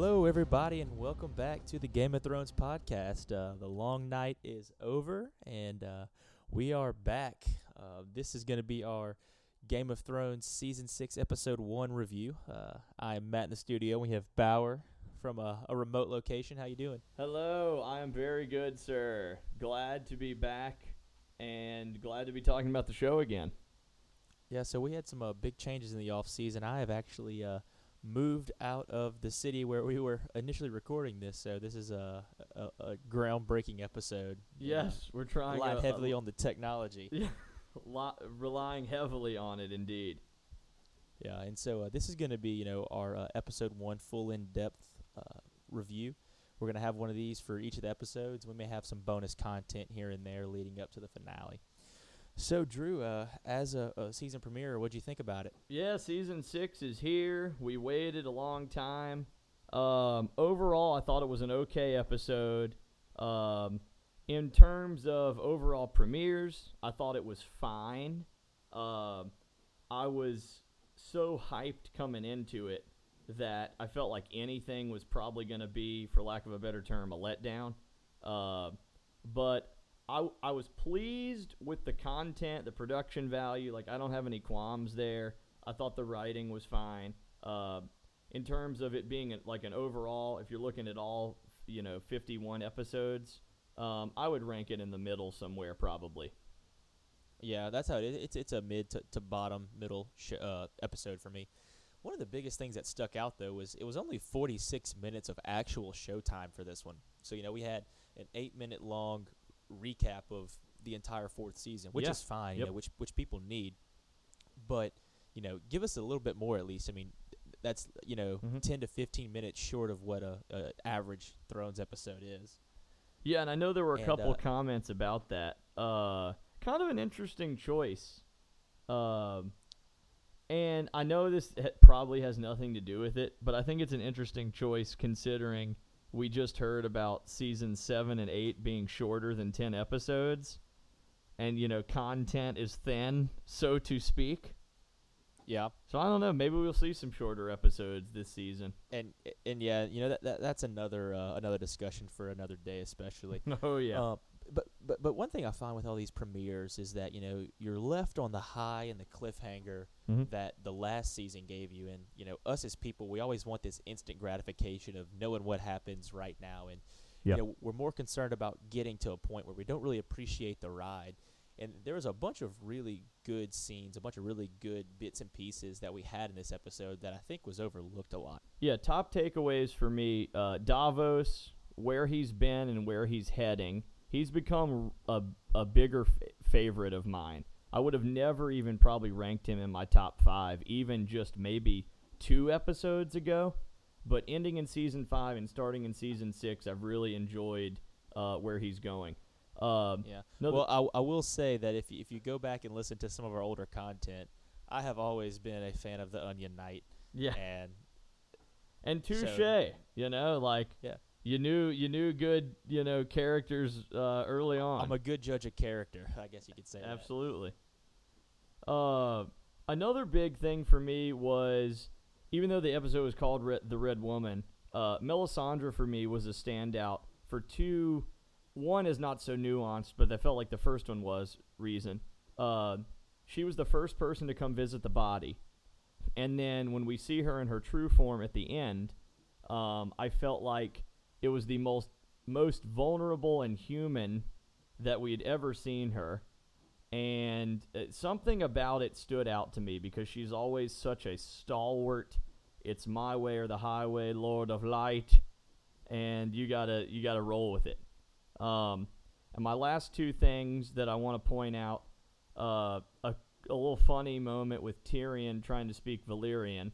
Hello, everybody, and welcome back to the Game of Thrones podcast. Uh, the long night is over, and uh, we are back. Uh, this is going to be our Game of Thrones season six, episode one review. Uh, I am Matt in the studio. We have Bauer from a, a remote location. How you doing? Hello, I am very good, sir. Glad to be back and glad to be talking about the show again. Yeah, so we had some uh, big changes in the off season. I have actually uh, moved out of the city where we were initially recording this, so this is a a, a groundbreaking episode. Yes, we're trying relying a- heavily a- on the technology. Yeah, relying heavily on it indeed. Yeah, and so uh, this is going to be, you know, our uh, episode one full in depth uh, review. We're going to have one of these for each of the episodes. We may have some bonus content here and there leading up to the finale. So, Drew, uh, as a, a season premiere, what'd you think about it? Yeah, season six is here. We waited a long time. Um, overall, I thought it was an okay episode. Um, in terms of overall premieres, I thought it was fine. Um, I was so hyped coming into it that I felt like anything was probably going to be, for lack of a better term, a letdown. Uh, but I, I was pleased with the content, the production value. Like, I don't have any qualms there. I thought the writing was fine. Uh, in terms of it being like an overall, if you're looking at all, you know, 51 episodes, um, I would rank it in the middle somewhere probably. Yeah, that's how it is. It's it's a mid to, to bottom middle sh- uh, episode for me. One of the biggest things that stuck out though was it was only 46 minutes of actual showtime for this one. So you know we had an eight minute long recap of the entire fourth season, which Yeah. is fine, you know, which which people need. But you know, give us a little bit more at least. I mean, that's you know Mhm. 10 to 15 minutes short of what a, a average Thrones episode is. Yeah, and I know there were a And, couple uh, comments about that. Uh, kind of an interesting choice. Um, and I know this probably has nothing to do with it, but I think it's an interesting choice considering we just heard about season seven and eight being shorter than 10 episodes. And, you know, content is thin, so to speak. Yeah. So I don't know. Maybe we'll see some shorter episodes this season. And and yeah, you know that, that that's another uh, another discussion for another day, especially. Oh, yeah. Uh, but but but one thing I find with all these premieres is that you know you're left on the high and the cliffhanger Mhm. that the last season gave you, and you know us as people, we always want this instant gratification of knowing what happens right now, and Yep. you know we're more concerned about getting to a point where we don't really appreciate the ride. And there was a bunch of really good scenes, a bunch of really good bits and pieces that we had in this episode that I think was overlooked a lot. Yeah, top takeaways for me: uh, Davos, where he's been and where he's heading. He's become a a bigger f- favorite of mine. I would have never even probably ranked him in my top five, even just maybe two episodes ago. But ending in season five and starting in season six, I've really enjoyed uh, where he's going. Um, Yeah. No, well, I, I will say that if you, if you go back and listen to some of our older content, I have always been a fan of the Onion Knight, yeah, and and So- touche. you know, like Yeah. You knew you knew good you know characters uh, early on. I'm a good judge of character. I guess you could say that. Absolutely. Uh, another big thing for me was, even though the episode was called Re- "The Red Woman," uh, Melisandre for me was a standout for two. One is not so nuanced, but I felt like the first one was reason. Uh, she was the first person to come visit the body, and then when we see her in her true form at the end, um, I felt like it was the most most vulnerable and human that we had ever seen her. And uh, something about it stood out to me because she's always such a stalwart it's my way or the highway lord of light and you gotta you gotta roll with it. Um, and my last two things that i want to point out uh, a, a little funny moment with tyrion trying to speak valyrian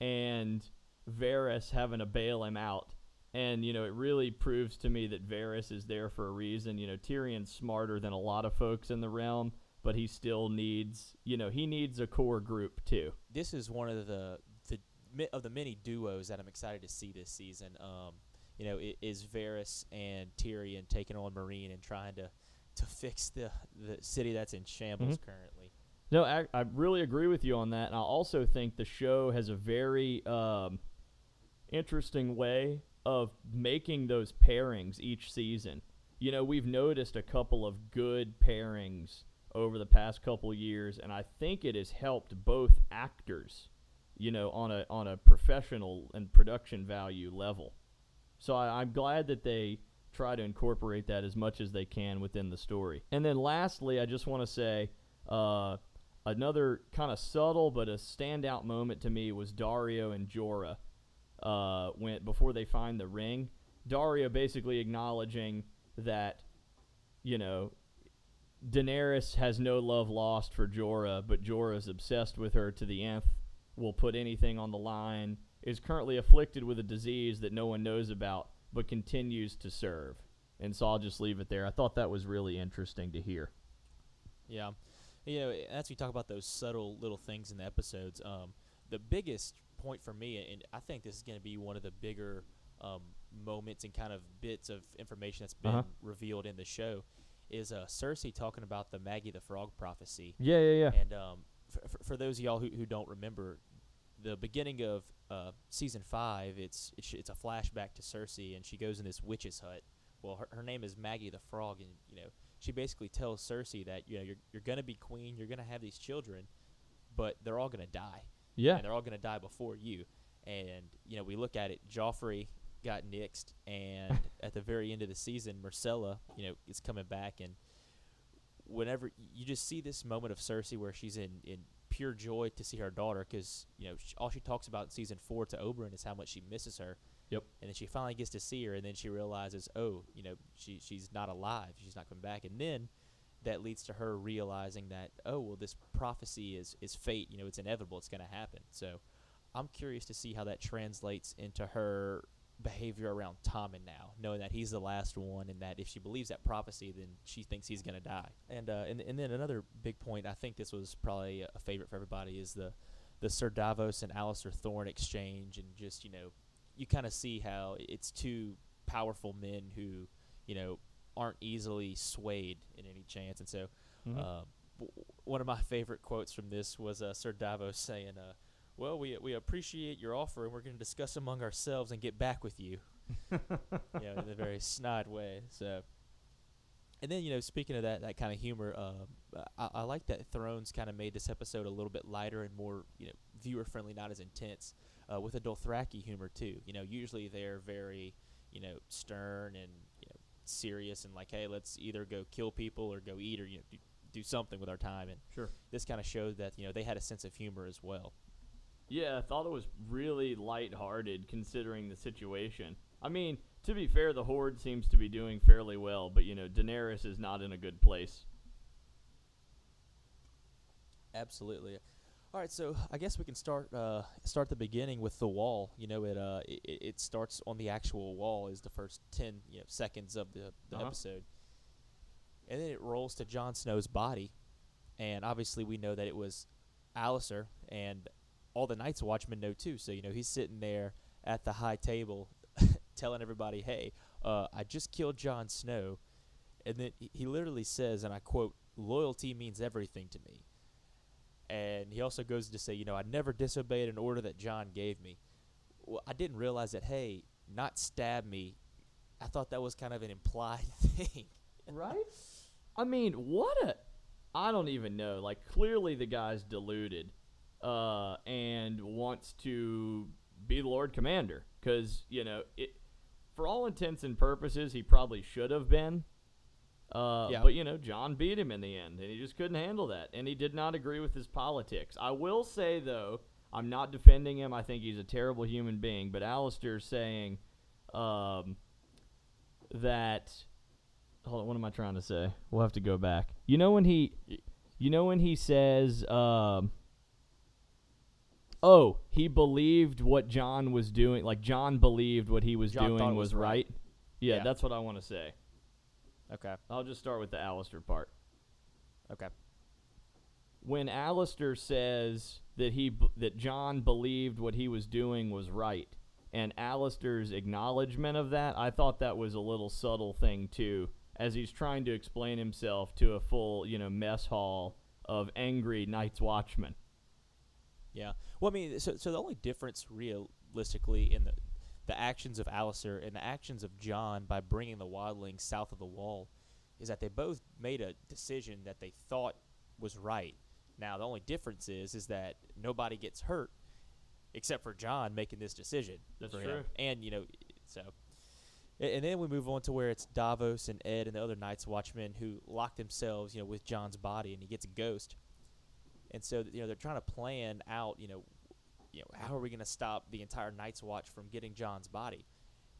and Varys having to bail him out and you know it really proves to me that Varys is there for a reason. You know Tyrion's smarter than a lot of folks in the realm, but he still needs you know he needs a core group too. This is one of the the of the many duos that I'm excited to see this season. Um, you know, i- is Varys and Tyrion taking on Meereen and trying to to fix the the city that's in shambles Mhm. currently. No, I, I really agree with you on that. And I also think the show has a very um, interesting way of making those pairings each season. You know, we've noticed a couple of good pairings over the past couple years, and I think it has helped both actors, you know, on a on a professional and production value level. So I, I'm glad that they try to incorporate that as much as they can within the story. And then lastly, I just want to say uh, another kind of subtle but a standout moment to me was Daario and Jorah uh, went before they find the ring. Daario basically acknowledging that, you know, Daenerys has no love lost for Jorah, but Jorah is obsessed with her to the nth, will put anything on the line, is currently afflicted with a disease that no one knows about, but continues to serve. And so I'll just leave it there. I thought that was really interesting to hear. Yeah, you know, as we talk about those subtle little things in the episodes, um, the biggest point for me, and I think this is going to be one of the bigger um, moments and kind of bits of information that's been Uh-huh. revealed in the show, is uh, Cersei talking about the Maggie the Frog prophecy. Yeah, yeah, yeah. And um, for, for, those of y'all who, who don't remember, the beginning of uh, season five, it's, it's it's a flashback to Cersei, and she goes in this witch's hut. Well, her, her name is Maggie the Frog, and you know she basically tells Cersei that you know you're you're gonna be queen, you're gonna have these children, but they're all gonna die, Yeah. and they're all gonna die before you. And you know we look at it, Joffrey got nixed, and at the very end of the season, Myrcella, you know, is coming back, and whenever you just see this moment of Cersei where she's in, in pure joy to see her daughter because you know sh- all she talks about in season four to Oberyn is how much she misses her. Yep. And then she finally gets to see her, and then she realizes, oh, you know, she she's not alive. She's not coming back, and then that leads to her realizing that, oh, well, this prophecy is is fate. You know, it's inevitable. It's going to happen. So, I'm curious to see how that translates into her behavior around Tommen now, knowing that he's the last one, and that if she believes that prophecy, then she thinks he's going to die. And uh, and and then another big point, I think this was probably a favorite for everybody, is the the Sir Davos and Alistair Thorne exchange, and just you know, you kind of see how it's two powerful men who you know aren't easily swayed in any chance, and so. Mhm. Uh, w- one of my favorite quotes from this was uh, Sir Davos saying, uh, "Well, we we appreciate your offer, and we're going to discuss among ourselves and get back with you." you know, in a very snide way. So, and then you know, speaking of that that kind of humor, uh, I, I like that Thrones kind of made this episode a little bit lighter and more you know viewer friendly, not as intense, uh, with a Dothraki humor too. You know, usually they're very you know stern and serious and like, hey, let's either go kill people or go eat or you know do, do something with our time. And Sure. this kind of showed that you know they had a sense of humor as well. Yeah, I thought it was really lighthearted considering the situation. I mean, to be fair, the Horde seems to be doing fairly well, but you know, Daenerys is not in a good place. Absolutely. All right, so I guess we can start uh, start the beginning with the wall. You know, it uh it, it starts on the actual wall is the first ten you know seconds of the, the Uh-huh. episode, and then it rolls to Jon Snow's body, and obviously we know that it was Alistair, and all the Night's Watchmen know too. So you know he's sitting there at the high table, telling everybody, "Hey, uh, I just killed Jon Snow," and then he- he literally says, and I quote, "Loyalty means everything to me." And he also goes to say, you know, I never disobeyed an order that Jon gave me. Well, I didn't realize that, hey, not stab me. I thought that was kind of an implied thing. Right? I mean, what a I don't even know. Like clearly the guy's deluded uh and wants to be the Lord Commander cuz you know, it for all intents and purposes he probably should have been. Uh, Yeah. but you know, Jon beat him in the end, and he just couldn't handle that, and he did not agree with his politics. I will say though, I'm not defending him. I think he's a terrible human being. But Alistair's saying um, that hold on, what am I trying to say? We'll have to go back. You know when he, you know when he says, um, "Oh, he believed what Jon was doing. Like Jon believed what he was Jon doing was, was right. right." Yeah, Yeah. that's what I want to say. Okay. I'll just start with the Alistair part. Okay. When Alistair says that he that Jon believed what he was doing was right, and Alistair's acknowledgement of that, I thought that was a little subtle thing too, as he's trying to explain himself to a full, you know, mess hall of angry Night's Watchmen. Yeah. Well, I mean, so so the only difference realistically in the the actions of Alistair and the actions of Jon by bringing the wildlings south of the wall is that they both made a decision that they thought was right. Now the only difference is is that nobody gets hurt except for Jon making this decision. That's true. Him. And you know, so and then we move on to where it's Davos and Ed and the other Night's Watchmen who lock themselves, you know, with Jon's body, and he gets a ghost. And so, you know, they're trying to plan out, you know, you know, how are we going to stop the entire Night's Watch from getting Jon's body?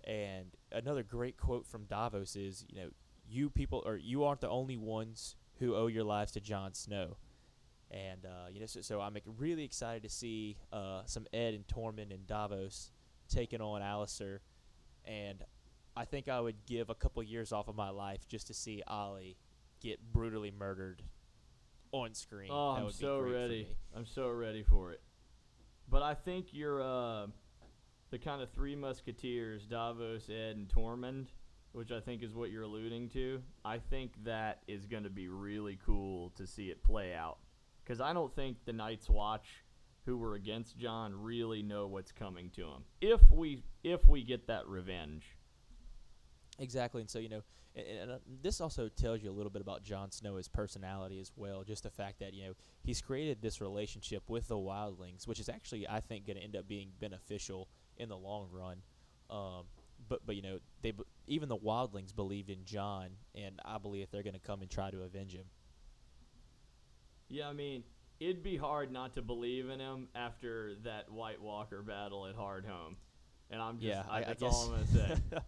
And another great quote from Davos is, you know, you people, or you aren't the only ones who owe your lives to Jon Snow. And uh, you know, so, so I'm really excited to see uh, some Ed and Tormund and Davos taking on Alistair. And I think I would give a couple years off of my life just to see Ollie get brutally murdered on screen. Oh, I'm would be so ready. I'm so ready for it. But I think you're uh, the kind of three musketeers, Davos, Ed, and Tormund, which I think is what you're alluding to. I think that is going to be really cool to see it play out. Because I don't think the Night's Watch, who were against Jon, really know what's coming to them. If we if we get that revenge. Exactly, and so you know, and, and uh, this also tells you a little bit about Jon Snow, his personality as well. Just the fact that you know he's created this relationship with the wildlings, which is actually I think going to end up being beneficial in the long run. Um, but but you know they b- even the wildlings believed in Jon, and I believe they're going to come and try to avenge him. Yeah, I mean, it'd be hard not to believe in him after that White Walker battle at Hardhome. And I'm just, yeah, I, I, I that's guess all I'm gonna say.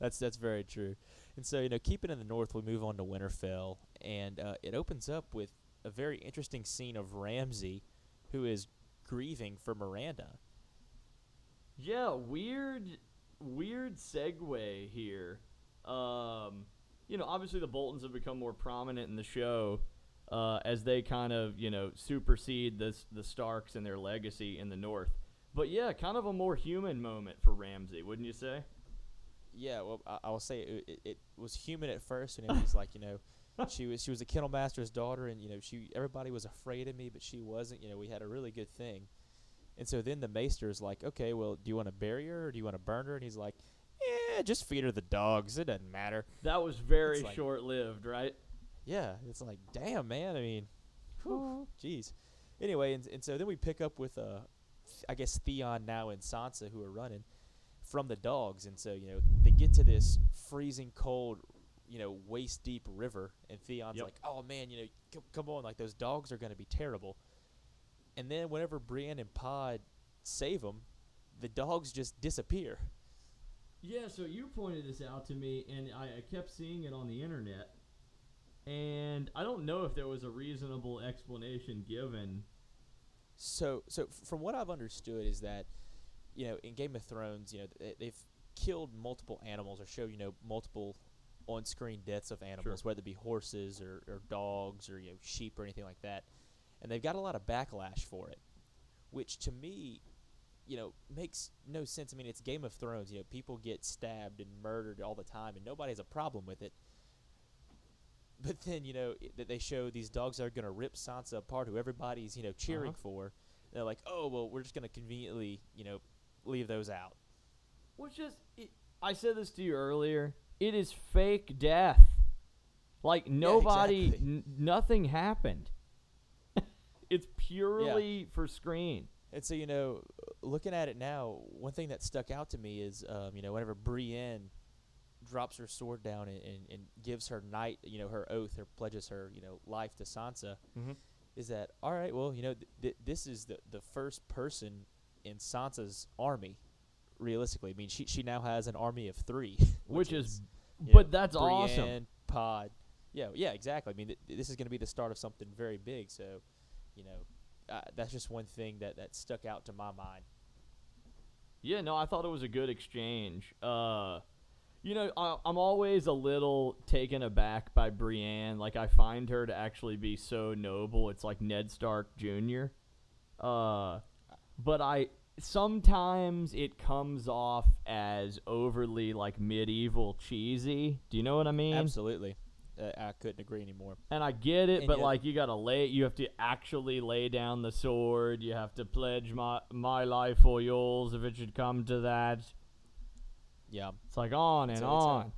that's that's very true. And so you know, keeping in the north, we move on to Winterfell, and uh, it opens up with a very interesting scene of Ramsay, who is grieving for Myranda. yeah, weird, weird segue here. Um, you know, obviously the Boltons have become more prominent in the show uh, as they kind of, you know, supersede the the Starks and their legacy in the North. But yeah, kind of a more human moment for Ramsay, wouldn't you say? Yeah, well, I, I will say it, it, it was human at first, and it was like you know, she was she was a kennel master's daughter, and you know she everybody was afraid of me, but she wasn't. You know, we had a really good thing, and so then the maester's like, okay, well, do you want to bury her or do you want to burn her? And he's like, yeah, just feed her the dogs. It doesn't matter. That was very like- short lived, right? Yeah, it's like, damn, man. I mean, whew, jeez. Anyway, and, and so then we pick up with, uh, I guess Theon now and Sansa who are running from the dogs, and so you know get to this freezing cold, you know, waist deep river, and Theon's Yep. like, oh man, you know, c- come on, like those dogs are gonna be terrible. And then whenever Brienne and Pod save them, the dogs just disappear. Yeah, so you pointed this out to me, and I, I kept seeing it on the internet. And I don't know if there was a reasonable explanation given. So, so from what I've understood is that, you know, in Game of Thrones, you know, they, they've killed multiple animals or show you know multiple on-screen deaths of animals, whether it be horses or, or dogs or you know sheep or anything like that, and they've got a lot of backlash for it, which to me, you know, makes no sense. I mean, it's Game of Thrones. You know, people get stabbed and murdered all the time, and nobody has a problem with it. But then you know that they show these dogs are going to rip Sansa apart, who everybody's you know cheering Uh-huh. for. They're like, oh well, we're just going to conveniently you know leave those out. Which is, it, I said this to you earlier. It is fake death. Like nobody, exactly. n- nothing happened. it's purely for screen. And so you know, looking at it now, one thing that stuck out to me is um, you know whenever Brienne drops her sword down and, and, and gives her knight you know her oath or pledges her you know life to Sansa, Mm-hmm. is that all right? Well, you know th- th- this is the the first person in Sansa's army. Realistically, I mean she she now has an army of three, Which is, you but know, that's awesome. Pod, yeah, yeah, exactly. I mean th- this is going to be the start of something very big. So, you know, uh, that's just one thing that that stuck out to my mind. Yeah, no, I thought it was a good exchange. Uh, you know, I, I'm always a little taken aback by Brienne. Like, I find her to actually be so noble. It's like Ned Stark Jr. Uh, but I sometimes it comes off as overly like medieval cheesy. Do you know what I mean? Absolutely. Uh, I couldn't agree anymore. And I get it, And but yet- like you gotta lay, you have to actually lay down the sword. You have to pledge my my life for yours if it should come to that. Yeah. It's like on and So on.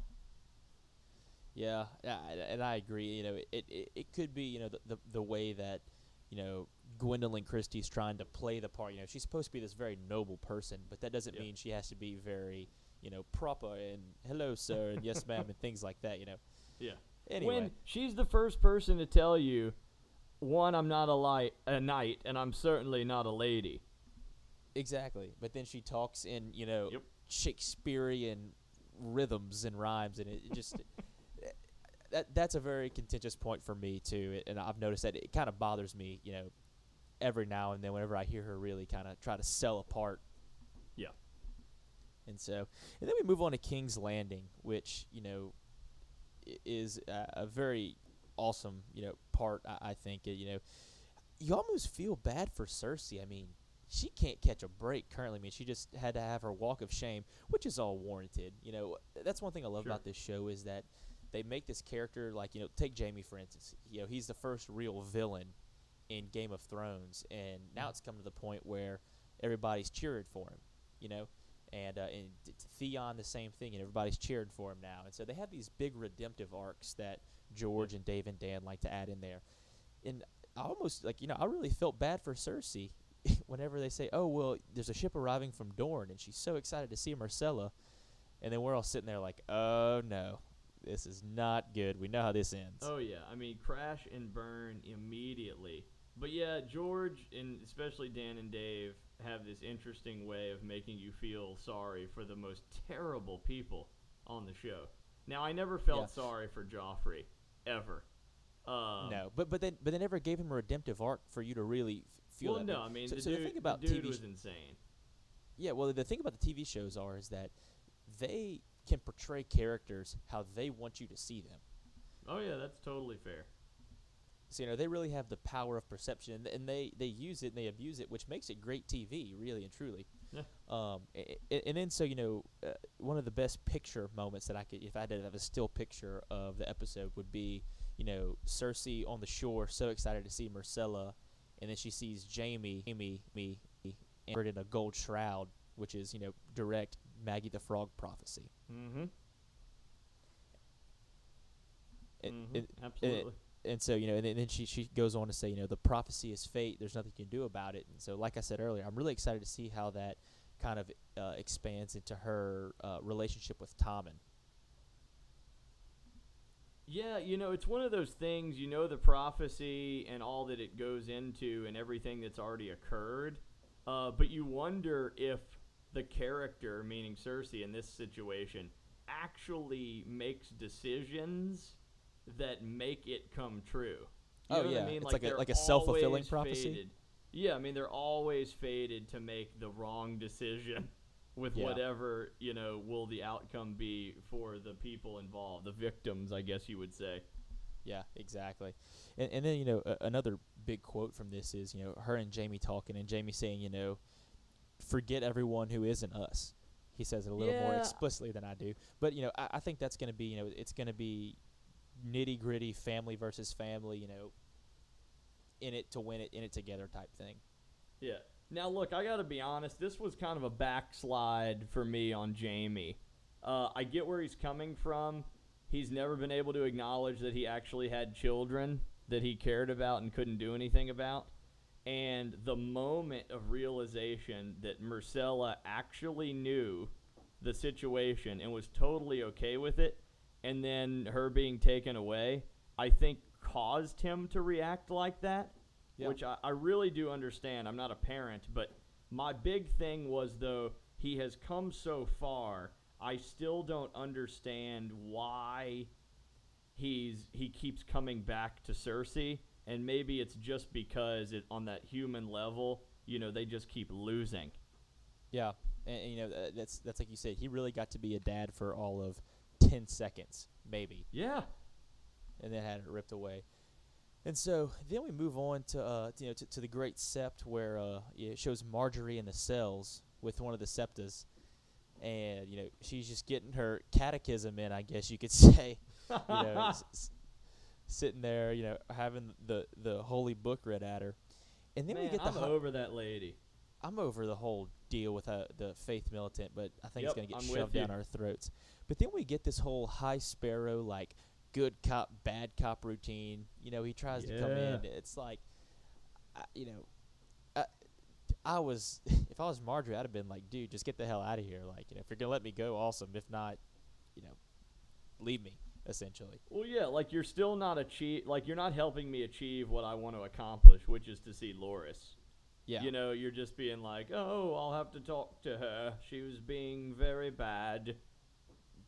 Yeah, and I agree. You know, it, it, it could be you know the, the the way that you know Gwendoline Christie's trying to play the part. You know, she's supposed to be this very noble person, but that doesn't Yep. mean she has to be very you know proper and hello sir and yes ma'am and things like that. You know. Yeah. Anyway, When she's the first person to tell you, one, I'm not a light, a knight, and I'm certainly not a lady. exactly. But then she talks in you know Yep. Shakespearean rhythms and rhymes, and it, it just. That, that's a very contentious point for me too, and I've noticed that it kind of bothers me, you know, every now and then whenever I hear her really kind of try to sell apart. Yeah. And so, and then we move on to King's Landing, which you know is a, a very awesome, you know, part. I, I think Uh, you know, you almost feel bad for Cersei. I mean, she can't catch a break currently. I mean, she just had to have her walk of shame, which is all warranted. You know, that's one thing I love Sure. about this show is that they make this character like you know, take Jaime for instance. You know, he's the first real villain in Game of Thrones, and now it's come to the point where everybody's cheered for him. You know, and uh, and Theon the same thing, and everybody's cheered for him now. And so they have these big redemptive arcs that George and Dave and Dan like to add in there. And I almost like you know I really felt bad for Cersei whenever they say, "Oh well, there's a ship arriving from Dorne," and she's so excited to see Myrcella, and then we're all sitting there like, "Oh no, this is not good. We know how this ends." Oh yeah, I mean crash and burn immediately. But yeah, George and especially Dan and Dave have this interesting way of making you feel sorry for the most terrible people on the show. Now I never felt Yeah. sorry for Joffrey ever. Um, no, but but then but they never gave him a redemptive arc for you to really feel well, that. no, way. I mean so, the so dude, the thing about the dude TV was insane. Yeah, well, the thing about the TV shows are is that they can portray characters how they want you to see them. Oh yeah, that's totally fair. So you know they really have the power of perception, and, and they they use it and they abuse it, which makes it great TV, really and truly. Yeah. Um, a- a- and then so you know, uh, one of the best picture moments that I could, if I did have a still picture of the episode, would be you know Cersei on the shore, so excited to see Myrcella, and then she sees Jaime, Jaime, me, and in a gold shroud, which is you know direct Maggie the Frog prophecy. Mm-hmm. And- Mhm, and- Absolutely. And so you know, and then- then she she goes on to say, you know, the prophecy is fate. There's nothing you can do about it. And so, like I said earlier, I'm really excited to see how that kind of uh, expands into her uh, relationship with Tommen. Yeah, you know, it's one of those things, you know, the prophecy and all that it goes into and everything that's already occurred. Uh, but you wonder if the character, meaning Cersei in this situation, actually makes decisions that make it come true. You Oh, yeah, I mean? it's like a- like a self-fulfilling prophecy? fated. Yeah, I mean, they're always fated to make the wrong decision with Yeah. whatever, you know, will the outcome be for the people involved, the victims, I guess you would say. Yeah, exactly. And, and then you know a, another big quote from this is you know her and Jaime talking, and Jaime saying you know, forget everyone who isn't us. He says it a little more explicitly than I do, but you know I, I think that's going to be you know it's going to be nitty gritty family versus family. You know, in it to win it, in it together type thing. Yeah. Now, look, I got to be honest. This was kind of a backslide for me on Jaime. Uh, I get where he's coming from. He's never been able to acknowledge that he actually had children that he cared about and couldn't do anything about. And the moment of realization that Myrcella actually knew the situation and was totally okay with it, and then her being taken away, I think caused him to react like that Yeah. which I, I really do understand. I'm not a parent, but my big thing was though he has come so far. I still don't understand why he's he keeps coming back to Cersei, and maybe it's just because it on that human level, you know, they just keep losing. Yeah, and, and, you know that's that's like you said. He really got to be a dad for all of ten seconds, maybe. Yeah. and then had it ripped away. And so then we move on to uh, you know to, to the Great Sept, where uh, it shows Margaery in the cells with one of the septas, and you know she's just getting her catechism in, I guess you could say. You know, s- s- sitting there, you know, having the the holy book read at her, and then Man, we get the I'm over that lady. I'm over the whole deal with uh, the faith militant, but I think Yep, it's going to get I'm shoved down our throats. But then we get this whole High Sparrow like good cop bad cop routine. You know, he tries to come in. It's like, I, you know, I, I was if I was Margaery, I'd have been like, dude, just get the hell out of here. Like, you know, if you're gonna let me go, awesome. If not, you know, leave me. Essentially, Well, yeah, like you're still not achieve, like you're not helping me achieve what I want to accomplish, which is to see Loras. yeah. You know, you're just being like, oh, I'll have to talk to her. She was being very bad.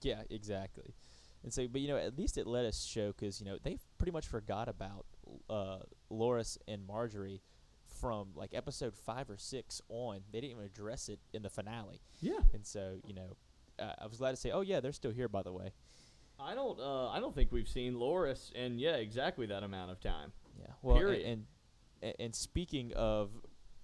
Yeah, exactly. And so, but you know, at least it let us show because you know they pretty much forgot about uh, Loras and Margaery from like episode five or six on. They didn't even address it in the finale, Yeah. and so you know, uh, I was glad to say, oh yeah, they're still here by the way. I don't. Uh, I don't think we've seen Loras in yeah exactly that amount of time. Yeah. Well, Period. and and, and speaking of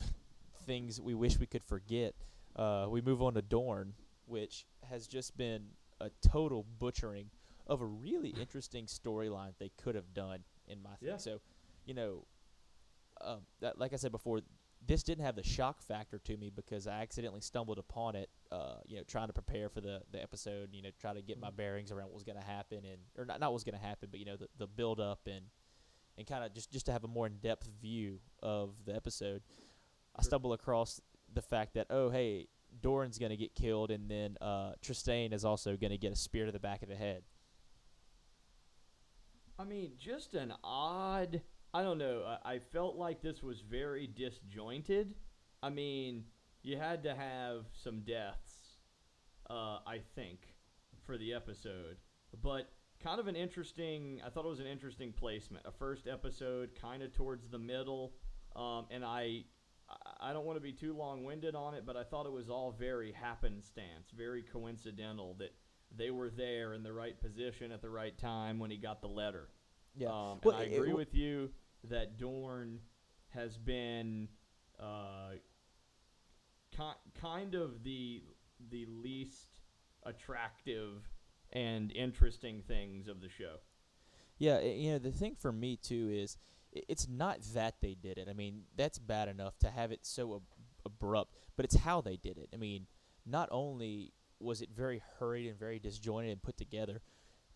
things we wish we could forget, uh, we move on to Dorne, which has just been a total butchering of a really interesting storyline they could have done in my thing. Yeah. So, you know, um, that, like I said before, this didn't have the shock factor to me because I accidentally stumbled upon it. Uh, you know, trying to prepare for the, the episode. You know, try to get my bearings around what was going to happen and or not not what was going to happen, but you know the the build up and and kind of just just to have a more in depth view of the episode. I Sure. stumble across the fact that oh hey Doran's going to get killed and then uh, Trystane is also going to get a spear to the back of the head. I mean, just an odd. I don't know. I, I felt like this was very disjointed. I mean, you had to have some deaths, uh, I think, for the episode. But kind of an interesting. I thought it was an interesting placement. A first episode, kind of towards the middle, um, and I. I- don't want to be too long-winded on it, but I thought it was all very happenstance, very coincidental that they were there in the right position at the right time when he got the letter. Um, Well, and I it- it agree with you that Dorne has been uh, ki- kind of the the least attractive and interesting things of the show. Yeah, you know the thing for me too is it's not that they did it. I mean, that's bad enough to have it so ab- abrupt, but it's how they did it. I mean, not only was it very hurried and very disjointed and put together,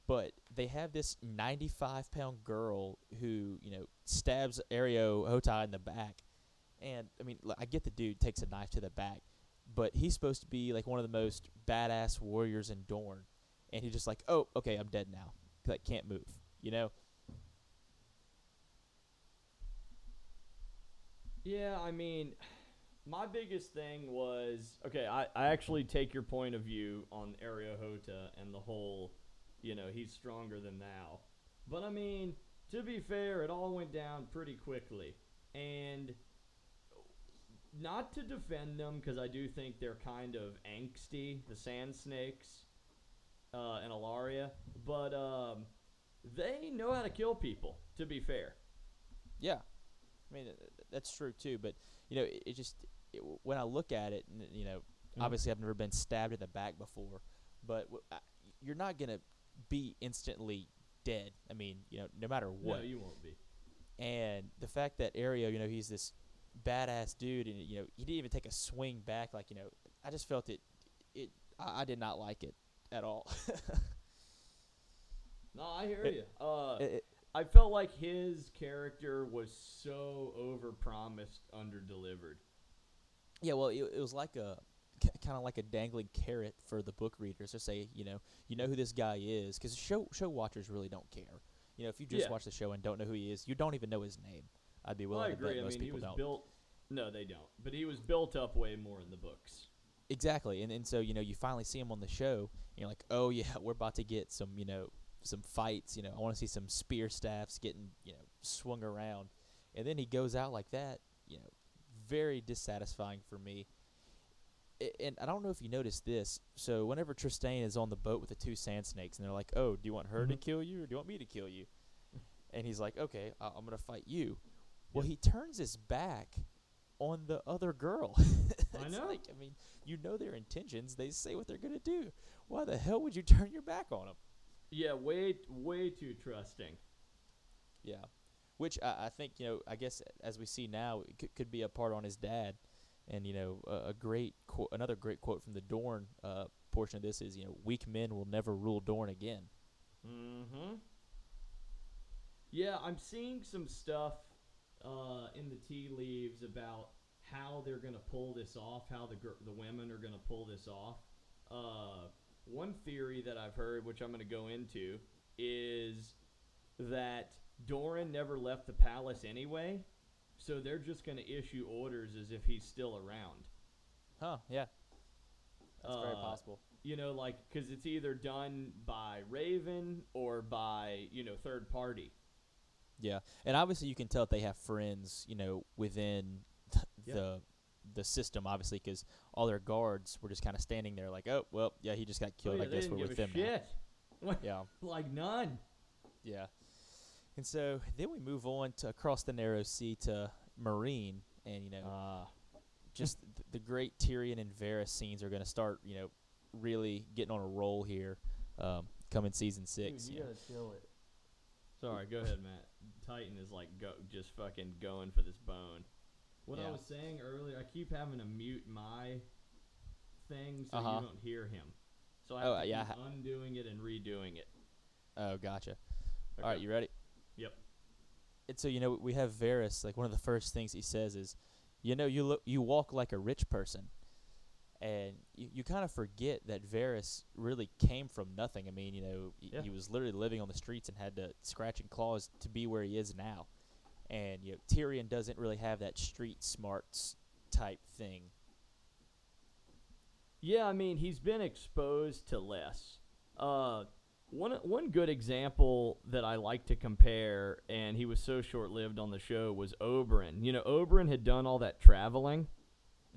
but they have this 95 pound girl who you know stabs Areo Hotah in the back, and I mean, I get the dude takes a knife to the back, but he's supposed to be like one of the most badass warriors in Dorne, and he's just like, oh, okay, I'm dead now, like can't move, you know. Yeah, I mean, my biggest thing was okay. I, I actually take your point of view on Areo Hotah and the whole, you know, he's stronger than thou. But I mean, to be fair, it all went down pretty quickly, and not to defend them because I do think they're kind of angsty, the Sand Snakes uh, and Ellaria, but um, they know how to kill people. To be fair. Yeah, I mean that's true too. But you know, it, it just it, when I look at it, and you know, Mhm. obviously I've never been stabbed in the back before, but w- I, you're not gonna be instantly dead. I mean, you know, no matter what. No, you won't be. and the fact that Areo, you know, he's this badass dude, and you know, he didn't even take a swing back. Like you know, I just felt it. It I, I did not like it at all. No, I hear It- you. Uh, it- I felt like his character was so overpromised, underdelivered. Yeah, well, it, it was like a kind of like a dangling carrot for the book readers to say, you know, you know who this guy is, because show show watchers really don't care. You know, if you just Yeah. watch the show and don't know who he is, you don't even know his name. I'd be Well, willing I to bet agree. I most mean, he people was don't. built. No, they don't. But he was built up way more in the books. Exactly, and and so you know you finally see him on the show, and you're like, oh yeah, we're about to get some you know some fights. You know, I want to see some spear staffs getting you know swung around, and then he goes out like that. You know, very dissatisfying for me. I- And I don't know if you noticed this. So whenever Tristan is on the boat with the two sand snakes, and they're like, "Oh, do you want her to Mhm. kill you, or do you want me to kill you?" And he's like, "Okay, I- I'm gonna fight you." Well, he turns his back on the other girl. I know. Like, I mean, you know their intentions. They say what they're gonna do. Why the hell would you turn your back on them? Yeah, way, way too trusting. Yeah, which I, I think you know. I guess as we see now, it could, could be a part on his dad. And you know, a, a great qu- another great quote from the Dorne uh, portion of this is, you know, weak men will never rule Dorne again. Mm-hmm. Yeah, I'm seeing some stuff uh, in the tea leaves about how they're gonna pull this off, how the gr- the women are gonna pull this off. Uh, one theory that I've heard, which I'm gonna go into, is that Doran never left the palace anyway, so they're just gonna issue orders as if he's still around. Huh? Yeah, that's very Uh, possible. You know, like because it's either done by Raven or by you know third party. Yeah, and obviously you can tell that they have friends, you know, within Yeah. The the system, obviously, because all their guards were just kind of standing there, like, oh, well, yeah, he just got Oh, killed. yeah, I guess we're with them shit. now. Yeah, Like none. yeah. And so then we move on to across the narrow sea to Meereen, and you know, Uh, just th- the great Tyrion and Varys scenes are going to start, you know, really getting on a roll here, um, coming season six. you know. kill it. Sorry, go ahead, Matt. Titan is like go just fucking going for this bone. What I was saying earlier, I keep having to mute my thing so Uh-huh. you don't hear him. So I Oh, have to yeah, keep undoing it and redoing it. Oh, gotcha. Okay. All right, you ready? Yep. And so you know we have Varys. Like one of the first things he says is, "You know, you look, you walk like a rich person," and you, you kind of forget that Varys really came from nothing. I mean, you know, he, Yeah. he was literally living on the streets and had to scratch and claws to be where he is now. And you know, Tyrion doesn't really have that street smarts type thing. Yeah, I mean he's been exposed to less. Uh, one one good example that I like to compare, and he was so short lived on the show, was Oberyn. You know, Oberyn had done all that traveling,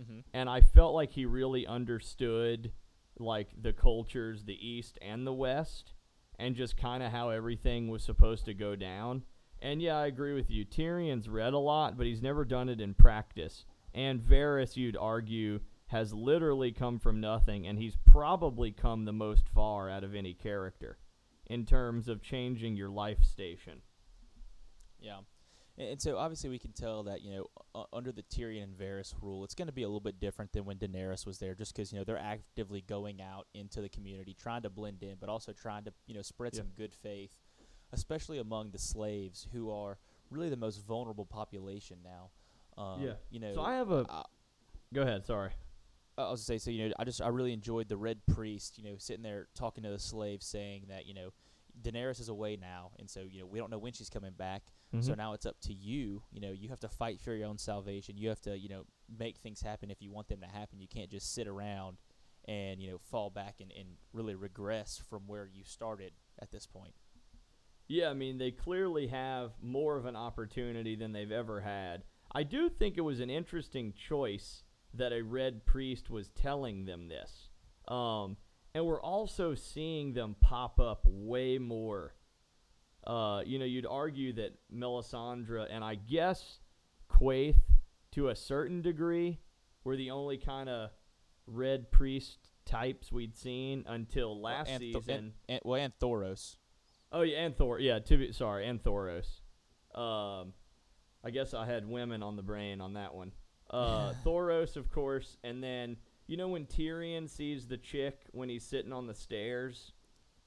Mm-hmm. and I felt like he really understood like the cultures, the East and the West, and just kind of how everything was supposed to go down. And yeah, I agree with you. Tyrion's read a lot, but he's never done it in practice. And Varys, you'd argue, has literally come from nothing, and he's probably come the most far out of any character in terms of changing your life station. Yeah. And, so obviously we can tell that, you know, uh, under the Tyrion and Varys rule, it's going to be a little bit different than when Daenerys was there just because, you know, they're actively going out into the community, trying to blend in, but also trying to, you know, spread Yeah. some good faith, especially among the slaves who are really the most vulnerable population now. Um, Yeah. You know, So I have a. Go ahead. Sorry. I was gonna say, so you know, I just I really enjoyed the Red Priest, you know, sitting there talking to the slaves, saying that you know, Daenerys is away now, and so you know we don't know when she's coming back. So Mhm. now it's up to you. You know, you have to fight for your own salvation. You have to, you know, make things happen if you want them to happen. You can't just sit around and, you know, fall back and, and really regress from where you started at this point. Yeah, I mean, they clearly have more of an opportunity than they've ever had. I do think it was an interesting choice that a red priest was telling them this. Um, and we're also seeing them pop up way more. Uh, you know, you'd argue that Melisandre and I guess Quaithe, to a certain degree, were the only kind of red priest types we'd seen until last Tho- season. and, and, well, and Thoros. Oh yeah, and Thor. Yeah, to be sorry, and Thoros. Um, I guess I had women on the brain on that one. Uh, Thoros, of course, and then you know when Tyrion sees the chick when he's sitting on the stairs,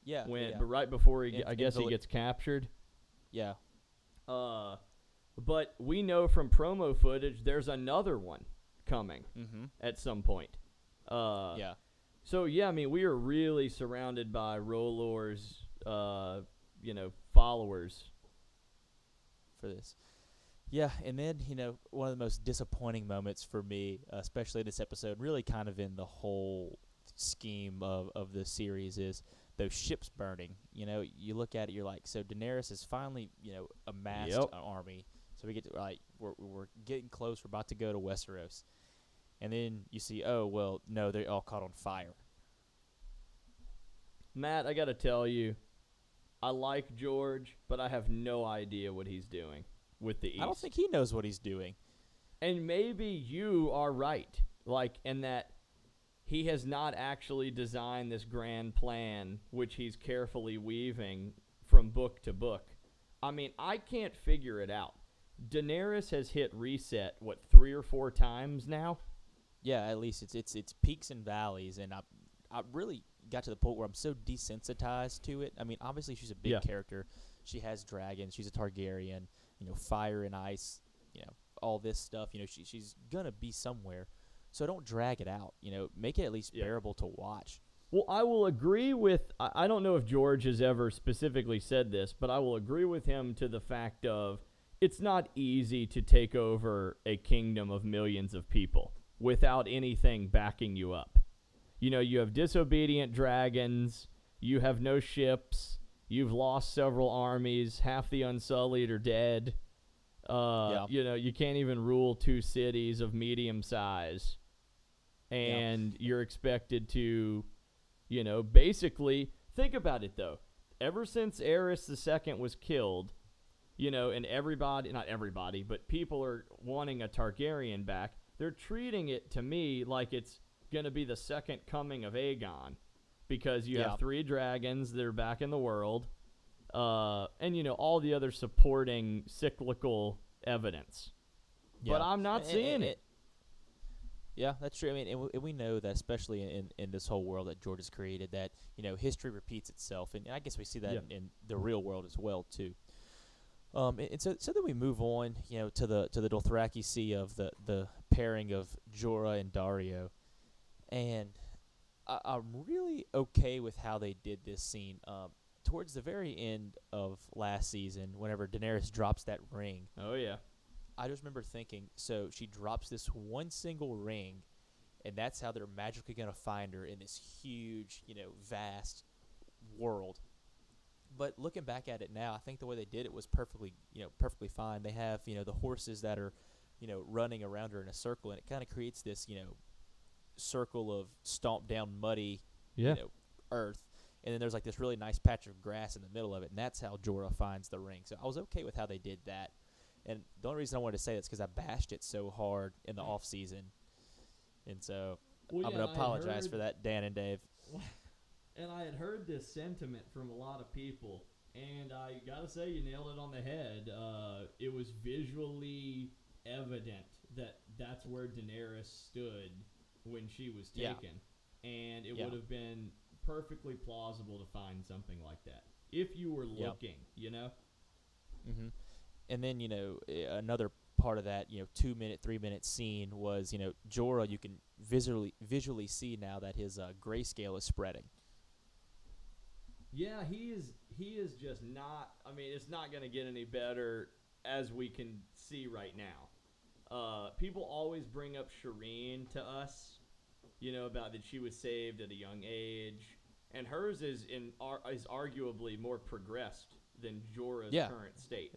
Yeah, when yeah, but right before he, In- I guess he gets captured. yeah. Uh, but we know from promo footage there's another one coming Mm-hmm. at some point. Uh, yeah. So yeah, I mean we are really surrounded by R'hllor's, uh, you know, followers. for this. Yeah, and then you know one of the most disappointing moments for me, uh, especially in this episode, really kind of in the whole scheme of of the series, is those ships burning. You know, you look at it, you're like, so Daenerys has finally you know amassed Yep. an army, so we get to like we're we're getting close, we're about to go to Westeros, and then you see, oh well, no, they're all caught on fire. Matt, I got to tell you, I like George, but I have no idea what he's doing with the East. I don't think he knows what he's doing. and maybe you are right, like, in that he has not actually designed this grand plan, which he's carefully weaving from book to book. I mean, I can't figure it out. Daenerys has hit reset what three or four times now. yeah, at least it's it's it's peaks and valleys, and I I really got to the point where I'm so desensitized to it. I mean, obviously she's a big Yeah. character. She has dragons. She's a Targaryen. You know, fire and ice. You know, all this stuff. You know, she she's gonna be somewhere. So don't drag it out. You know, make it at least Yeah. bearable to watch. Well, I will agree with. I I don't know if George has ever specifically said this, but I will agree with him to the fact of it's not easy to take over a kingdom of millions of people without anything backing you up. You know, you have disobedient dragons, you have no ships, you've lost several armies, half the Unsullied are dead. Uh, Yeah. You know, you can't even rule two cities of medium size. And you're expected to you know, basically, think about it though. Ever since Aerys II was killed, you know, and everybody, not everybody, but people are wanting a Targaryen back, they're treating it to me like it's going to be the second coming of Aegon because you Yeah. have three dragons that are back in the world, uh, and, you know, all the other supporting cyclical evidence. But I'm not And- seeing and- it. Yeah, that's true. I mean, and we, and we know that, especially in, in this whole world that George has created, that you know history repeats itself, and I guess we see that Yeah. in, in the real world as well too. Um, and, and so so then we move on, you know, to the to the Dothraki Sea of the the pairing of Jorah and Daario, and I, I'm really okay with how they did this scene. Um, towards the very end of last season, whenever Daenerys drops that ring, Oh, yeah. I just remember thinking, so she drops this one single ring, and that's how they're magically gonna find her in this huge, you know, vast world. But looking back at it now, I think the way they did it was perfectly, you know, perfectly fine. They have, you know, the horses that are, you know, running around her in a circle, and it kind of creates this, you know, circle of stomped down, muddy, Yeah. you know, earth. And then there's like this really nice patch of grass in the middle of it, and that's how Jorah finds the ring. So I was okay with how they did that. And the only reason I wanted to say that's because I bashed it so hard in the off season, and so Well, I'm yeah, gonna apologize heard- for that, Dan and Dave. And I had heard this sentiment from a lot of people, and I gotta say, you nailed it on the head. Uh, it was visually evident that that's where Daenerys stood when she was Yeah. taken, and it Yeah. would have been perfectly plausible to find something like that if you were Yep. looking. You know? hmm And then you know eh, another part of that you know two minute three minute scene was you know Jorah you can visually visually see now that his uh, grayscale is spreading. Yeah, he is. He is just not. I mean, it's not going to get any better as we can see right now. Uh, people always bring up Shireen to us, you know, about that she was saved at a young age, and hers is in ar- is arguably more progressed than Jorah's Yeah. current state.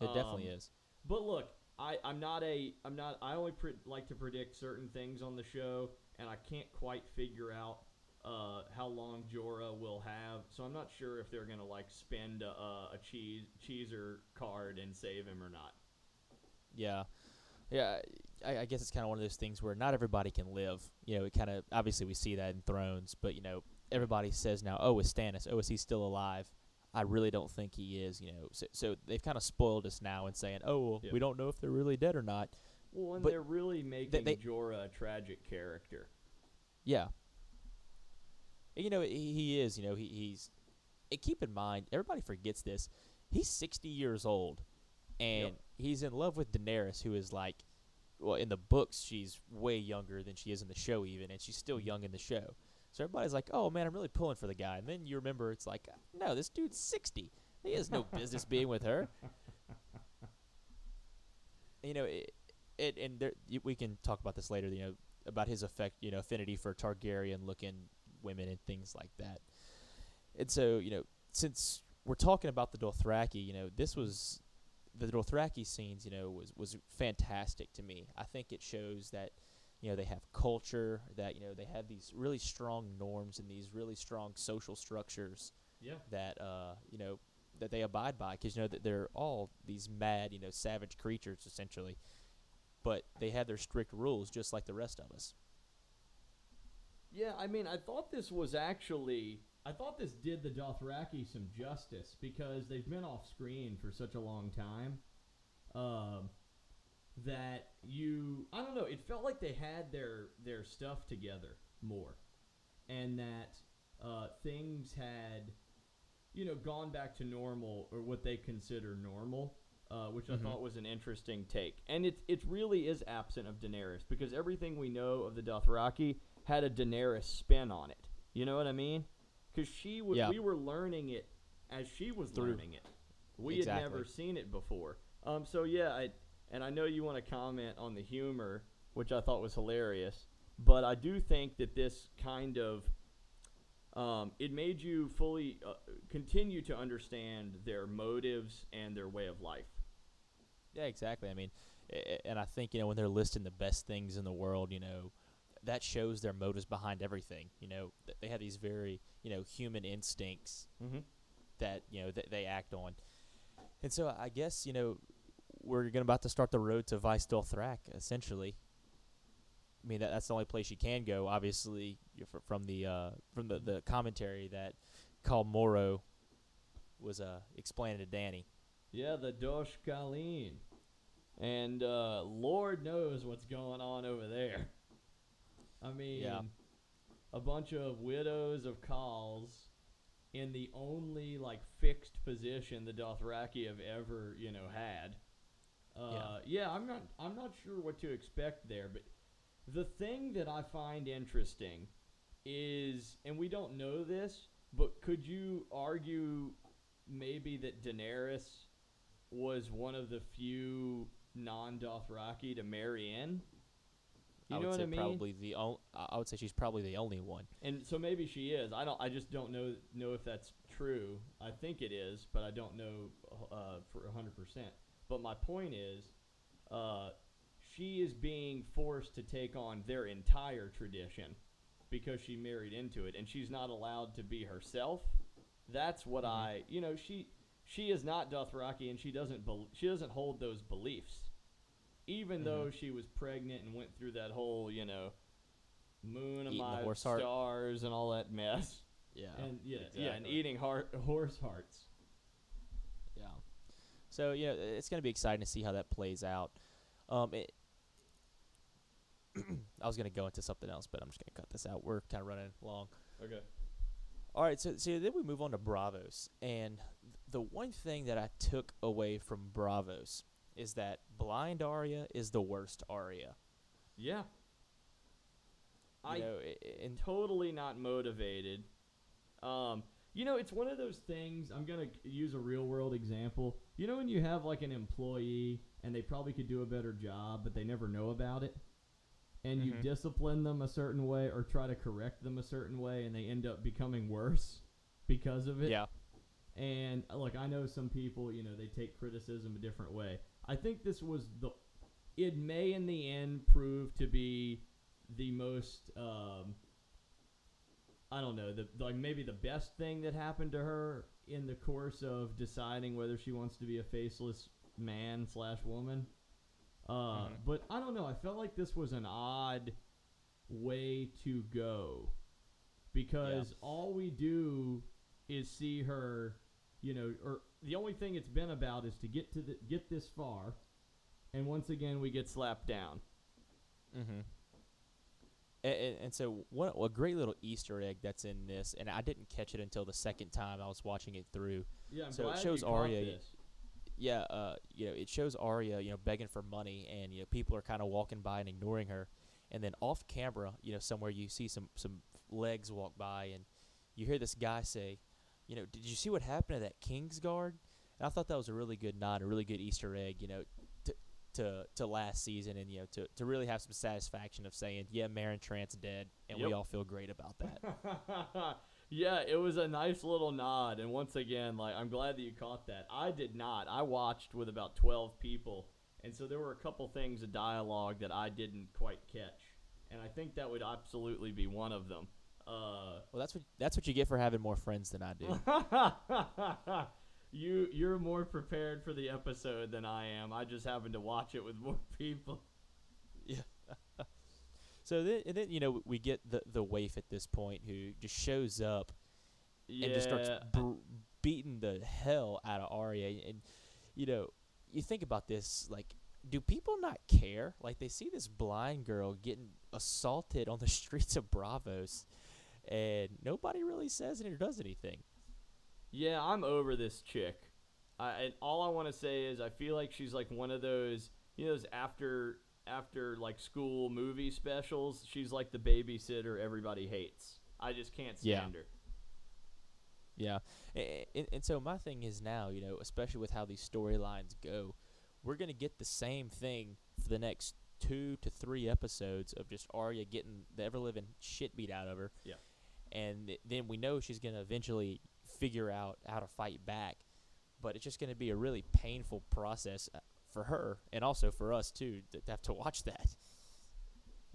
It definitely Um, is. But look, I, I'm not a I'm not I only pre- like to predict certain things on the show, and I can't quite figure out uh, how long Jorah will have. So I'm not sure if they're gonna like spend a, a cheese cheeser card and save him or not. Yeah, yeah. I, I guess it's kind of one of those things where not everybody can live. You know, it kind of obviously we see that in Thrones, but you know, everybody says now, "Oh, is Stannis? Oh, is he still alive?" I really don't think he is. You know, so, so they've kind of spoiled us now and saying, "Oh, well, Yeah. we don't know if they're really dead or not." Well, and But they're really making they- Jorah a tragic character. Yeah. You know, he, he is. You know, he, he's. And keep in mind, everybody forgets this. He's sixty years old, and Yep. he's in love with Daenerys, who is like, well, in the books she's way younger than she is in the show, even, and she's still mm-hmm. young in the show. So everybody's like, "Oh man, I'm really pulling for the guy," and then you remember it's like, "No, this dude's sixty. He has no business being with her." You know, it, it and there, y- we can talk about this later. You know, about his effect, you know, affinity for Targaryen looking women and things like that. And so, you know, since we're talking about the Dothraki, you know, this was the Dothraki scenes, you know, was was fantastic to me. I think it shows that you know they have culture, that you know they have these really strong norms and these really strong social structures Yeah. that uh you know that they abide by because you know that they're all these mad, you know, savage creatures essentially, but they have their strict rules just like the rest of us. Yeah, I mean, I thought this was actually. I thought this did the Dothraki some justice because they've been off screen for such a long time. Um, that you I don't know, it felt like they had their their stuff together more. And that uh, things had you know gone back to normal or what they consider normal. Uh, which Mhm. I thought was an interesting take, and it it really is absent of Daenerys because everything we know of the Dothraki had a Daenerys spin on it. You know what I mean? Because she was, Yeah. we were learning it as she was Through- learning it. We had never seen it before. Um, so yeah, I and I know you want to comment on the humor, which I thought was hilarious, but I do think that this kind of um, it made you fully uh, continue to understand their motives and their way of life. Yeah, exactly. I mean, and I think you know when they're listing the best things in the world, you know, that shows their motives behind everything. You know, th- they have these very you know human instincts Mm-hmm. that you know that they act on, and so I guess you know we're gonna about to start the road to Vaes Dothrak essentially. I mean that, that's the only place you can go. Obviously, fr- from the uh, from the, the commentary that Khal Moro was uh, explaining to Dany. Yeah, the Dosh Khaleen. And uh, Lord knows what's going on over there. I mean, Yeah. a bunch of widows of Khals in the only like fixed position the Dothraki have ever, you know, had. Uh, yeah, I'm not I'm not sure what to expect there, but the thing that I find interesting is and we don't know this, but could you argue maybe that Daenerys was one of the few non-Dothraki to marry in. You I know would what say I mean? probably the on, I would say she's probably the only one. And so maybe she is. I don't. I just don't know know if that's true. I think it is, but I don't know uh, for hundred percent. But my point is, uh, she is being forced to take on their entire tradition because she married into it, and she's not allowed to be herself. That's what Mhm. I. You know, she she is not Dothraki, and she doesn't. Bel- she doesn't hold those beliefs. Even Mhm. though she was pregnant and went through that whole, you know, moon of my horse heart. stars and all that mess. Yeah. and yeah, yeah, and eating heart horse hearts. Yeah. So yeah, it's going to be exciting to see how that plays out. Um, it, I was going to go into something else, but I'm just going to cut this out. We're kind of running long. Okay. All right, so so then we move on to Braavos, and the one thing that I took away from Braavos is that blind Arya is the worst Arya. Yeah. You I know, and totally not motivated. Um, you know, it's one of those things. I'm gonna use a real world example. You know, when you have like an employee and they probably could do a better job, but they never know about it, and you Mhm. discipline them a certain way or try to correct them a certain way, and they end up becoming worse because of it. yeah, And uh, look, I know some people, you know, they take criticism a different way. I think this was the. It may in the end prove to be the most. Um, I don't know, the like maybe the best thing that happened to her in the course of deciding whether she wants to be a faceless man slash woman. Uh, Mhm. But I don't know. I felt like this was an odd way to go because all we do is see her, you know, or the only thing it's been about is to get to the get this far, and once again we get slapped down. Mm-hmm. And, and, and so, one a great little Easter egg that's in this, and I didn't catch it until the second time I was watching it through. Yeah, I'm So it shows Arya- this. Yeah, uh, you know, it shows Arya, you know, begging for money, and you know, people are kind of walking by and ignoring her, and then off camera, you know, somewhere you see some some legs walk by, and you hear this guy say, you know, did you see what happened to that Kingsguard? And I thought that was a really good nod, a really good Easter egg, you know, to to to last season, and you know, to to really have some satisfaction of saying, yeah, Meryn Trant's dead, and we all feel great about that. yeah, it was a nice little nod, and once again, like I'm glad that you caught that. I did not. I watched with about twelve people, and so there were a couple things of dialogue that I didn't quite catch, and I think that would absolutely be one of them. Uh, well, that's what that's what you get for having more friends than I do. you you're more prepared for the episode than I am. I just happen to watch it with more people. Yeah. so then, and then you know we get the the waif at this point who just shows up Yeah, and just starts br- beating the hell out of Arya. And you know, you think about this, like do people not care? Like they see this blind girl getting assaulted on the streets of Braavos, and nobody really says it or does anything. Yeah, I'm over this chick. I, and all I want to say is I feel like she's like one of those, you know, those after after like school movie specials. She's like the babysitter everybody hates. I just can't Yeah. stand her. Yeah, and, and, and so my thing is now, you know, especially with how these storylines go, we're gonna get the same thing for the next two to three episodes of just Arya getting the ever living shit beat out of her. Yeah. And th- then we know she's gonna eventually figure out how to fight back, but it's just gonna be a really painful process uh, for her and also for us too to to have to watch that.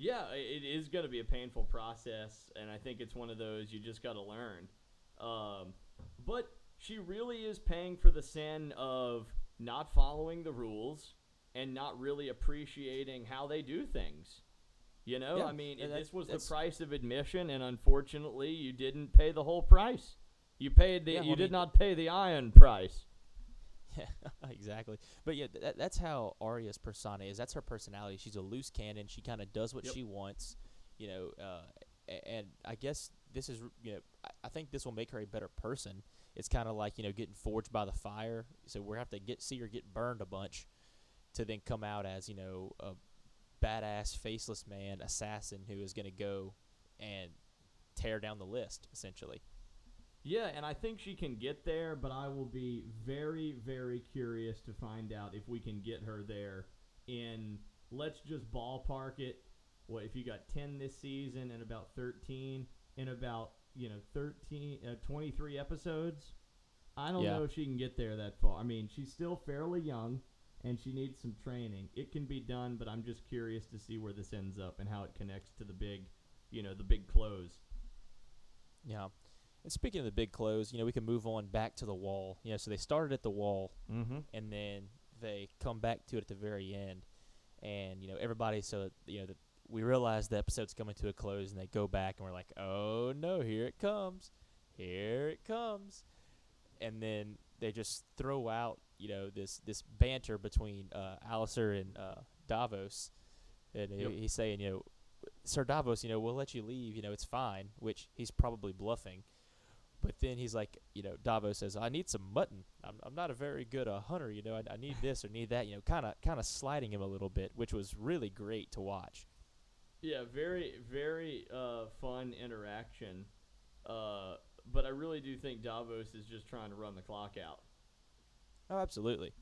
Yeah, it is going to be a painful process, and I think it's one of those you just got to learn. Um, but she really is paying for the sin of not following the rules and not really appreciating how they do things. You know, Yeah, I mean, and this was the price of admission, and unfortunately, you didn't pay the whole price. You paid the, Yeah, well, you I did mean- not pay the iron price. Yeah, exactly. But yeah, that, that's how Arya's persona is. That's her personality. She's a loose cannon. She kind of does what Yep. she wants, you know. Uh, and I guess this is, you know, I, I think this will make her a better person. It's kind of like you know getting forged by the fire. So we're have to get see her get burned a bunch, to then come out as you know a badass faceless man assassin who is going to go and tear down the list essentially. Yeah, and I think she can get there, but I will be very, very curious to find out if we can get her there in, let's just ballpark it. What, if you got 10 this season and about 13 in about, you know, 13, uh, 23 episodes? I don't Yeah. know if she can get there that far. I mean, she's still fairly young and she needs some training. It can be done, but I'm just curious to see where this ends up and how it connects to the big, you know, the big close. Yeah. And speaking of the big close, you know, we can move on back to the wall. You know, so they started at the wall Mm-hmm. and then they come back to it at the very end. And, you know, everybody so you know, the, we realize the episode's coming to a close and they go back and we're like, "Oh no, here it comes. Here it comes." And then they just throw out, you know, this this banter between uh Alliser and uh Davos. And he- Yep. he's saying, you know, Sir Davos, you know, we'll let you leave, you know, it's fine, which he's probably bluffing. But then he's like, you know, Davos says, "I need some mutton. I'm, I'm not a very good uh, hunter, you know. I, I need this or need that, you know, kind of kind of sliding him a little bit, which was really great to watch." Yeah, very, very uh, fun interaction. Uh, but I really do think Davos is just trying to run the clock out, Oh, absolutely.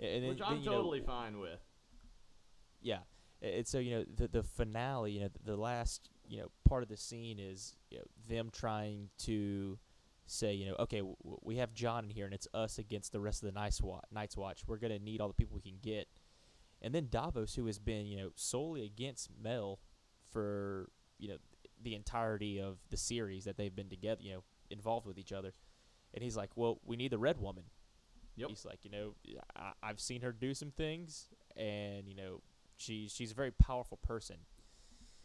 And then, which then, I'm know, totally fine with. yeah. And so you know the the finale, you know, the, the last you know part of the scene is you know, them trying to say, you know, okay, w- we have Jon in here, and it's us against the rest of the Night's Watch. Night's Watch. We're gonna need all the people we can get, and then Davos, who has been you know solely against Mel for you know the entirety of the series that they've been together, you know, involved with each other, and he's like, well, we need the Red Woman. Yep. He's like, you know, I, I've seen her do some things, and you know, she's she's a very powerful person.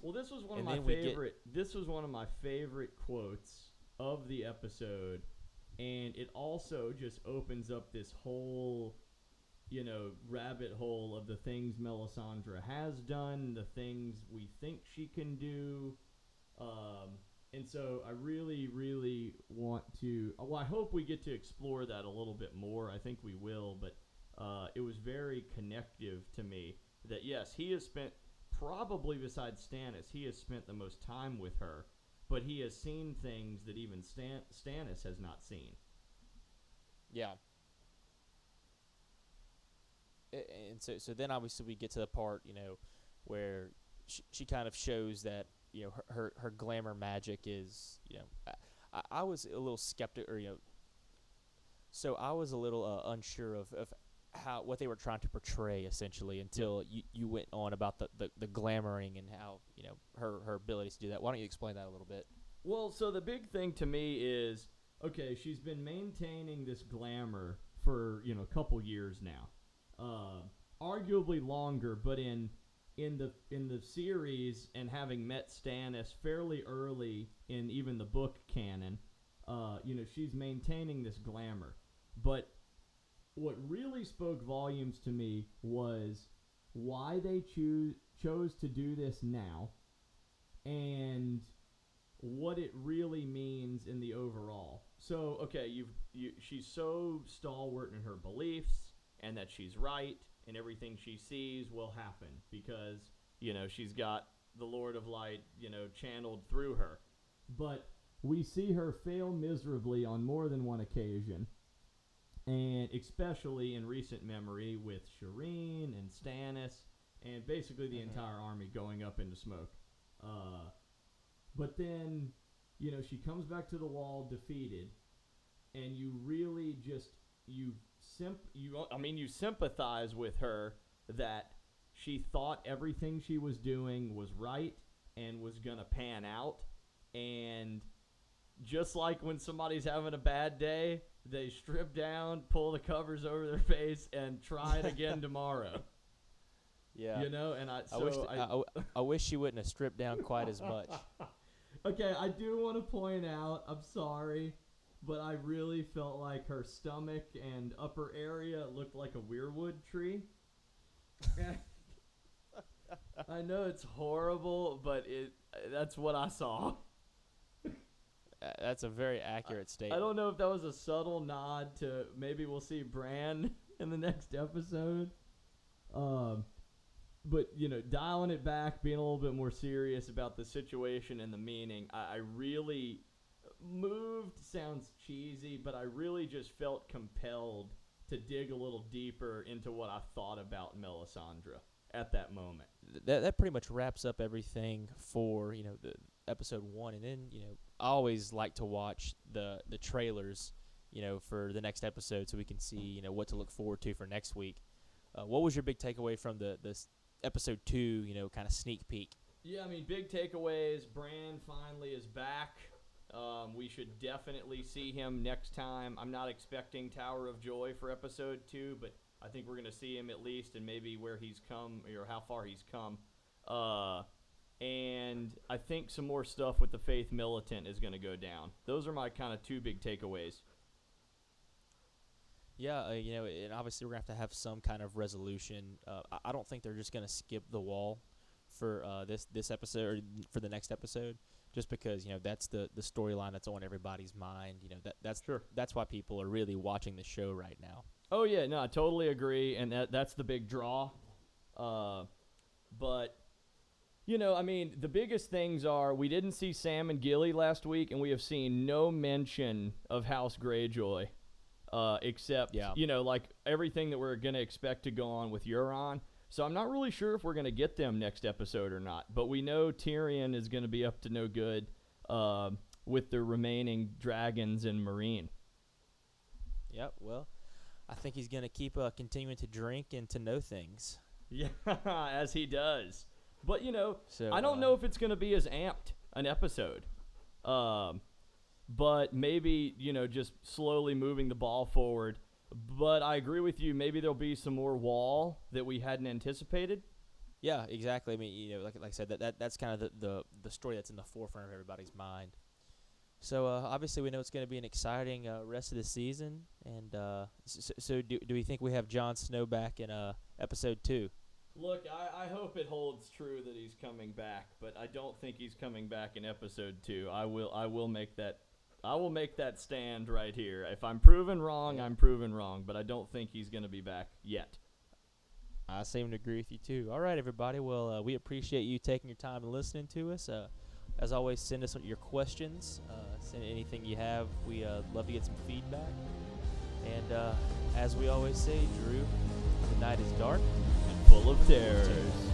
Well, this was one And of my then we get- favorite. This was one of my favorite quotes of the episode, and it also just opens up this whole, you know, rabbit hole of the things Melisandre has done, the things we think she can do, um, and so I really, really want to. Well, I hope we get to explore that a little bit more. I think we will, but uh, it was very connective to me that yes, he has spent probably besides Stannis, he has spent the most time with her, but he has seen things that even Stan- Stannis has not seen. Yeah. And so, so then obviously we get to the part, you know, where she, she kind of shows that, you know, her, her, her glamour magic is, you know, I, I- was a little skeptic, or, you know, so I was a little uh, unsure of, of how, what they were trying to portray essentially until you, you went on about the, the, the glamoring and how, you know, her, her abilities to do that. Why don't you explain that a little bit? Well, so the big thing to me is okay, she's been maintaining this glamour for, you know, a couple years now. Uh, arguably longer, but in in the in the series and having met Stannis fairly early in even the book canon, uh, you know, she's maintaining this glamour. But what really spoke volumes to me was why they choose chose to do this now and what it really means in the overall. So, okay, you've you she's so stalwart in her beliefs and that she's right and everything she sees will happen because, you know, she's got the Lord of Light, you know, channeled through her. But we see her fail miserably on more than one occasion. And especially in recent memory with Shireen and Stannis and basically the Mhm. entire army going up into smoke. Uh, but then, you know, she comes back to the wall defeated, and you really just you simp you I mean you sympathize with her that she thought everything she was doing was right and was gonna pan out, and just like when somebody's having a bad day, they strip down, pull the covers over their face, and try it again tomorrow. Yeah. You know, and I I wish I, I, I, I wish she wouldn't have stripped down quite as much. okay, I do want to point out, I'm sorry, but I really felt like her stomach and upper area looked like a weirwood tree. I know it's horrible, but it that's what I saw. That's a very accurate statement. I don't know if that was a subtle nod to maybe we'll see Bran in the next episode. Um, but you know, dialing it back, being a little bit more serious about the situation and the meaning. I, I really moved sounds cheesy, but I really just felt compelled to dig a little deeper into what I thought about Melisandre at that moment. That that pretty much wraps up everything for you know the episode one, and then you know I always like to watch the the trailers, you know, for the next episode, so we can see you know what to look forward to for next week. Uh, what was your big takeaway from the this episode two? You know, kind of sneak peek. Yeah, I mean, big takeaways. Bran finally is back. Um, we should definitely see him next time. I'm not expecting Tower of Joy for episode two, but I think we're going to see him at least, and maybe where he's come or how far he's come. Uh, and I think some more stuff with the Faith Militant is going to go down. Those are my kind of two big takeaways. Yeah, uh, you know, and obviously we're gonna have to have some kind of resolution. Uh, I, don't think they're just gonna skip the wall for uh, this this episode or for the next episode, just because you know that's the the storyline that's on everybody's mind. You know that that's Sure. that's why people are really watching the show right now. Oh yeah, no, I totally agree, and that that's the big draw. Uh, but you know, I mean, the biggest things are we didn't see Sam and Gilly last week, and we have seen no mention of House Greyjoy, uh, except Yeah. you know, like everything that we're gonna expect to go on with Euron. So I'm not really sure if we're gonna get them next episode or not. But we know Tyrion is gonna be up to no good uh, with the remaining dragons and Meereen. Yep. Well, I think he's gonna keep uh, continuing to drink and to know things. Yeah, as he does. But you know, So I don't uh, know if it's going to be as amped an episode. Um, but maybe you know, just slowly moving the ball forward. But I agree with you. Maybe there'll be some more wall that we hadn't anticipated. Yeah, exactly. I mean, you know, like like I said, that, that that's kind of the, the the story that's in the forefront of everybody's mind. So uh, obviously, we know it's going to be an exciting uh, rest of the season. And uh, so, so do do we think we have Jon Snow back in uh, episode two? Look, I, I hope it holds true that he's coming back, but I don't think he's coming back in episode two. I will I will make that I will make that stand right here. If I'm proven wrong, I'm proven wrong, but I don't think he's going to be back yet. I seem to agree with you too. All right, everybody. Well, uh, we appreciate you taking your time and listening to us. Uh, as always, send us your questions. Uh, send anything you have. We uh, love to get some feedback. And uh, as we always say, Drew, the night is dark. And full of terrors.